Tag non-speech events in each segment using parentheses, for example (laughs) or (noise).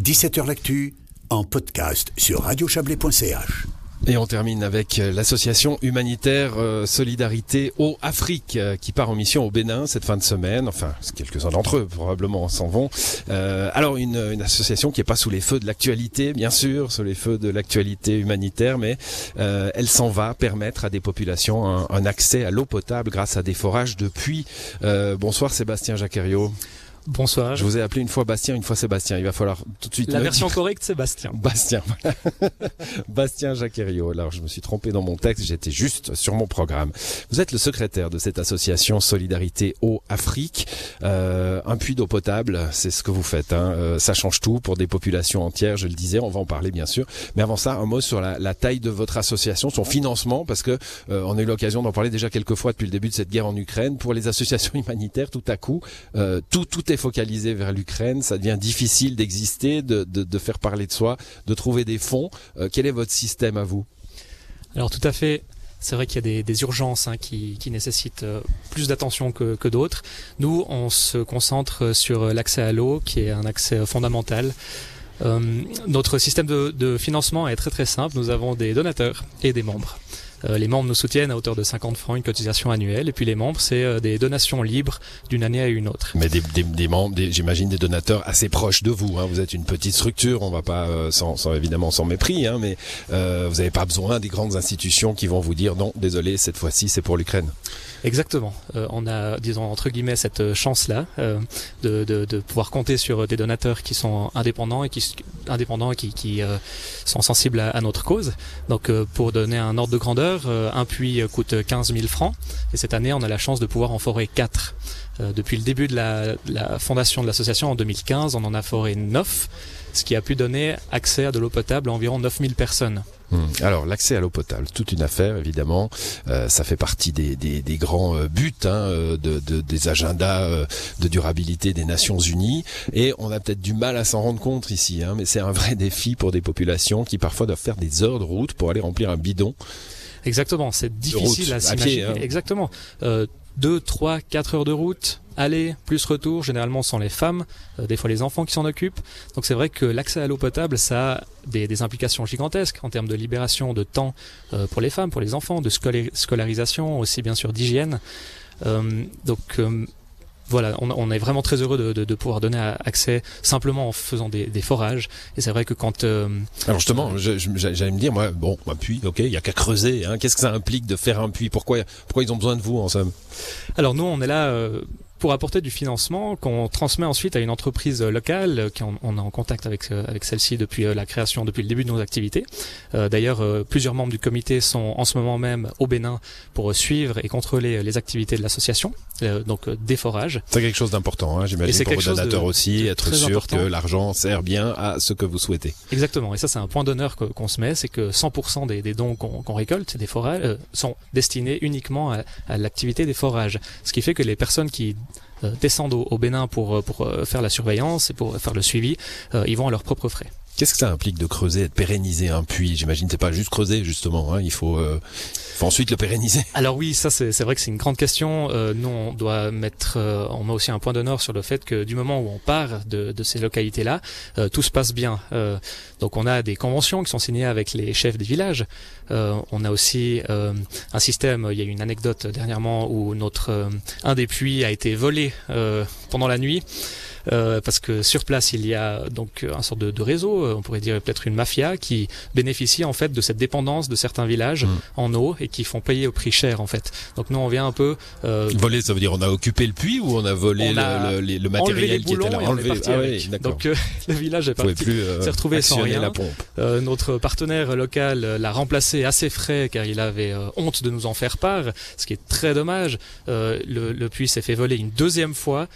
17h L'actu en podcast sur radiochablais.ch. Et on termine avec euh, l'association humanitaire euh, Solidarité au Afrique euh, qui part en mission au Bénin cette fin de semaine. Enfin, quelques-uns d'entre eux probablement s'en vont. Euh, alors une, une, association qui est pas sous les feux de l'actualité, bien sûr, sous les feux de l'actualité humanitaire, mais euh, elle s'en va permettre à des populations un, un accès à l'eau potable grâce à des forages de puits. bonsoir Sébastien Jacquerio. Bonsoir. Je vous ai appelé une fois Bastien, une fois Sébastien. Il va falloir tout de suite. La version dire. correcte, c'est (laughs) Bastien. (laughs) Bastien, Jacquerio. Alors, je me suis trompé dans mon texte. J'étais juste sur mon programme. Vous êtes le secrétaire de cette association Solidarité Eau Afrique. Euh, un puits d'eau potable, c'est ce que vous faites. Hein. Euh, ça change tout pour des populations entières. Je le disais, on va en parler bien sûr. Mais avant ça, un mot sur la, la taille de votre association, son financement, parce que euh, on a eu l'occasion d'en parler déjà quelques fois depuis le début de cette guerre en Ukraine. Pour les associations (laughs) humanitaires, tout à coup, euh, tout tout est focalisé vers l'Ukraine, ça devient difficile d'exister, de, faire parler de soi, de trouver des fonds. Euh, quel est votre système à vous? Alors tout à fait. C'est vrai qu'il y a des, urgences hein, qui, nécessitent euh, plus d'attention que, d'autres. Nous, on se concentre sur l'accès à l'eau, qui est un accès fondamental. Euh, notre système de, de, financement est très très simple. Nous avons des donateurs et des membres. Euh, les membres nous soutiennent à hauteur de 50 francs, une cotisation annuelle. Et puis les membres, c'est euh, des donations libres d'une année à une autre. Mais des, des, des membres, j'imagine des donateurs assez proches de vous. Hein. Vous êtes une petite structure, on va pas euh, sans, sans, évidemment sans mépris, hein, mais euh, vous n'avez pas besoin des grandes institutions qui vont vous dire non, désolé, cette fois-ci c'est pour l'Ukraine. Exactement. Euh, on a, disons entre guillemets, cette chance-là euh, de, de, de, pouvoir compter sur des donateurs qui sont indépendants et qui indépendants et qui, qui sont sensibles à, à, notre cause. Donc, pour donner un ordre de grandeur, un puits coûte 15 000 francs et cette année, on a la chance de pouvoir en forer 4. depuis le début de la, fondation de l'association en 2015, on en a foré 9 ce qui a pu donner accès à de l'eau potable à environ 9000 personnes. Hum. Alors l'accès à l'eau potable, toute une affaire évidemment, euh, ça fait partie des, grands euh, buts hein, euh, de, de, des agendas euh, de durabilité des Nations Unies et on a peut-être du mal à s'en rendre compte ici, hein, mais c'est un vrai (laughs) défi pour des populations qui parfois doivent faire des heures de route pour aller remplir un bidon. Exactement, c'est difficile route, à s'imaginer. Hein. Exactement. Euh, 2, 3, 4 heures de route, aller plus retour, généralement sont les femmes, euh, des fois les enfants qui s'en occupent. Donc c'est vrai que l'accès à l'eau potable, ça a des, des, implications gigantesques en termes de libération de temps euh, pour les femmes, pour les enfants, de scolarisation, aussi bien sûr d'hygiène. Euh, donc voilà, on, on, est vraiment très heureux de, de, de, pouvoir donner accès simplement en faisant des, des forages. Et c'est vrai que quand... Euh, Alors justement, j'allais me dire, moi, bon, un puits, ok, il y a qu'à creuser. Hein. Qu'est-ce que ça implique de faire un puits? Pourquoi, pourquoi ils ont besoin de vous, en somme? Alors nous, on est là... Euh, pour apporter du financement qu'on transmet ensuite à une entreprise locale qui on, on est en contact avec avec celle-ci depuis la création depuis le début de nos activités. Euh, D'ailleurs, euh, plusieurs membres du comité sont en ce moment même au Bénin pour suivre et contrôler les activités de l'association, euh, donc des forages. C'est quelque chose d'important, hein, j'imagine pour vos donateurs de, aussi, être sûr important. que l'argent sert bien à ce que vous souhaitez. Exactement, et ça c'est un point d'honneur qu'on qu se met, c'est que 100% des, des, dons qu'on qu récolte, des forages, euh, sont destinés uniquement à, à l'activité des forages, ce qui fait que les personnes qui euh, descendent au, Bénin pour, pour faire la surveillance et pour faire le suivi, euh, ils vont à leurs propres frais. Qu'est-ce que ça implique de creuser de pérenniser un puits? J'imagine c'est pas juste creuser justement, hein, il faut, euh, faut ensuite le pérenniser. (laughs) Alors oui, ça c'est vrai que c'est une grande question. Euh, nous on doit mettre, euh, on met aussi un point d'honneur sur le fait que du moment où on part de, ces localités-là, euh, tout se passe bien. Euh, donc on a des conventions qui sont signées avec les chefs des villages. On a aussi un système. Il y a eu une anecdote dernièrement où notre un des puits a été volé pendant la nuit. Euh, parce que sur place il y a donc un sorte de, de réseau, on pourrait dire peut-être une mafia qui bénéficie en fait de cette dépendance de certains villages mmh. en eau et qui font payer au prix cher en fait. Donc nous on vient un peu euh, voler, ça veut dire on a occupé le puits ou on a volé on a le, le, le, matériel qui était là, enlevé. Ah oui, donc euh, (laughs) le village est parti, euh, s'est retrouvé sans rien. La pompe. Euh, notre partenaire local l'a remplacé assez frais car il avait honte de nous en faire part, ce qui est très dommage. le, le puits s'est fait voler une deuxième fois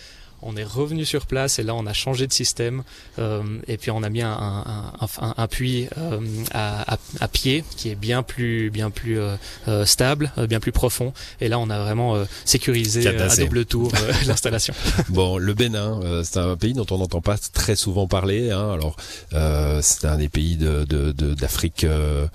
on est revenu sur place et là on a changé de système euh, et puis on a mis un, un, un, un puits euh, à, à, à, pied qui est bien plus bien plus euh, euh stable, euh, bien plus profond et là on a vraiment euh, sécurisé à double tour (laughs) l'installation. (laughs) bon, le Bénin, c'est un pays dont on n'entend pas très souvent parler. Hein. Alors c'est un des pays de d'Afrique de,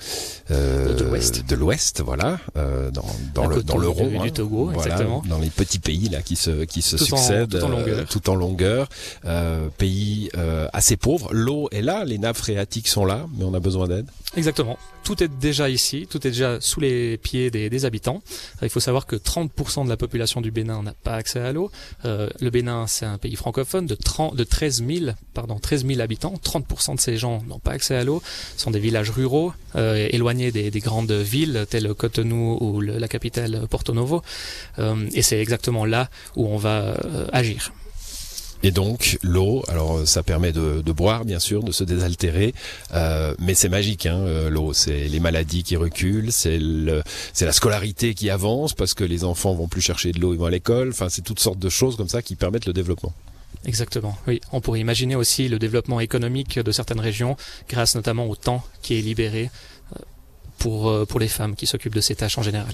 de l'Ouest, voilà, dans, dans le dans l'euro, du, hein. du Togo, voilà, exactement. dans les petits pays là qui se qui se tout succèdent. En, tout en longueur longueur. tout en longueur. Euh, pays euh, assez pauvre. L'eau est là, les nappes phréatiques sont là, mais on a besoin d'aide. Exactement. Tout est déjà ici, tout est déjà sous les pieds des, des habitants. Il faut savoir que 30% de la population du Bénin n'a pas accès à l'eau. Euh, le Bénin, c'est un pays francophone de, 30, de 13 000, pardon, 13 000 habitants. 30% de ces gens n'ont pas accès à l'eau. Ce sont des villages ruraux, euh, éloignés des, des, grandes villes telles Cotonou ou le, la capitale Porto Novo. Euh, et c'est exactement là où on va euh, agir. Et donc l'eau, alors ça permet de, boire bien sûr, de se désaltérer, euh, mais c'est magique hein, euh, l'eau. C'est les maladies qui reculent, c'est la scolarité qui avance parce que les enfants vont plus chercher de l'eau, ils vont à l'école. Enfin, c'est toutes sortes de choses comme ça qui permettent le développement. Exactement, oui. On pourrait imaginer aussi le développement économique de certaines régions grâce notamment au temps qui est libéré euh, pour, pour les femmes qui s'occupent de ces tâches en général.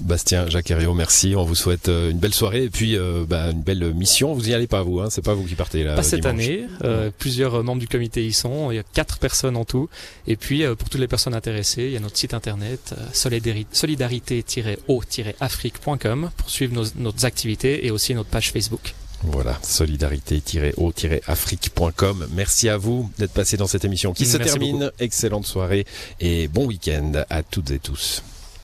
Bastien Jacques Herriot, merci. On vous souhaite euh, une belle soirée et puis euh, bah, une belle mission. Vous y allez pas vous, hein c'est pas vous qui partez là. Pas cette dimanche. année. Euh, plusieurs membres du comité y sont. Il y a quatre personnes en tout. Et puis euh, pour toutes les personnes intéressées, il y a notre site internet solidarité-o-afrique.com pour suivre nos, nos activités et aussi notre page Facebook. Voilà, solidarité-o-afrique.com. Merci à vous d'être passé dans cette émission qui se termine. beaucoup. Excellente soirée et bon week-end à toutes et tous.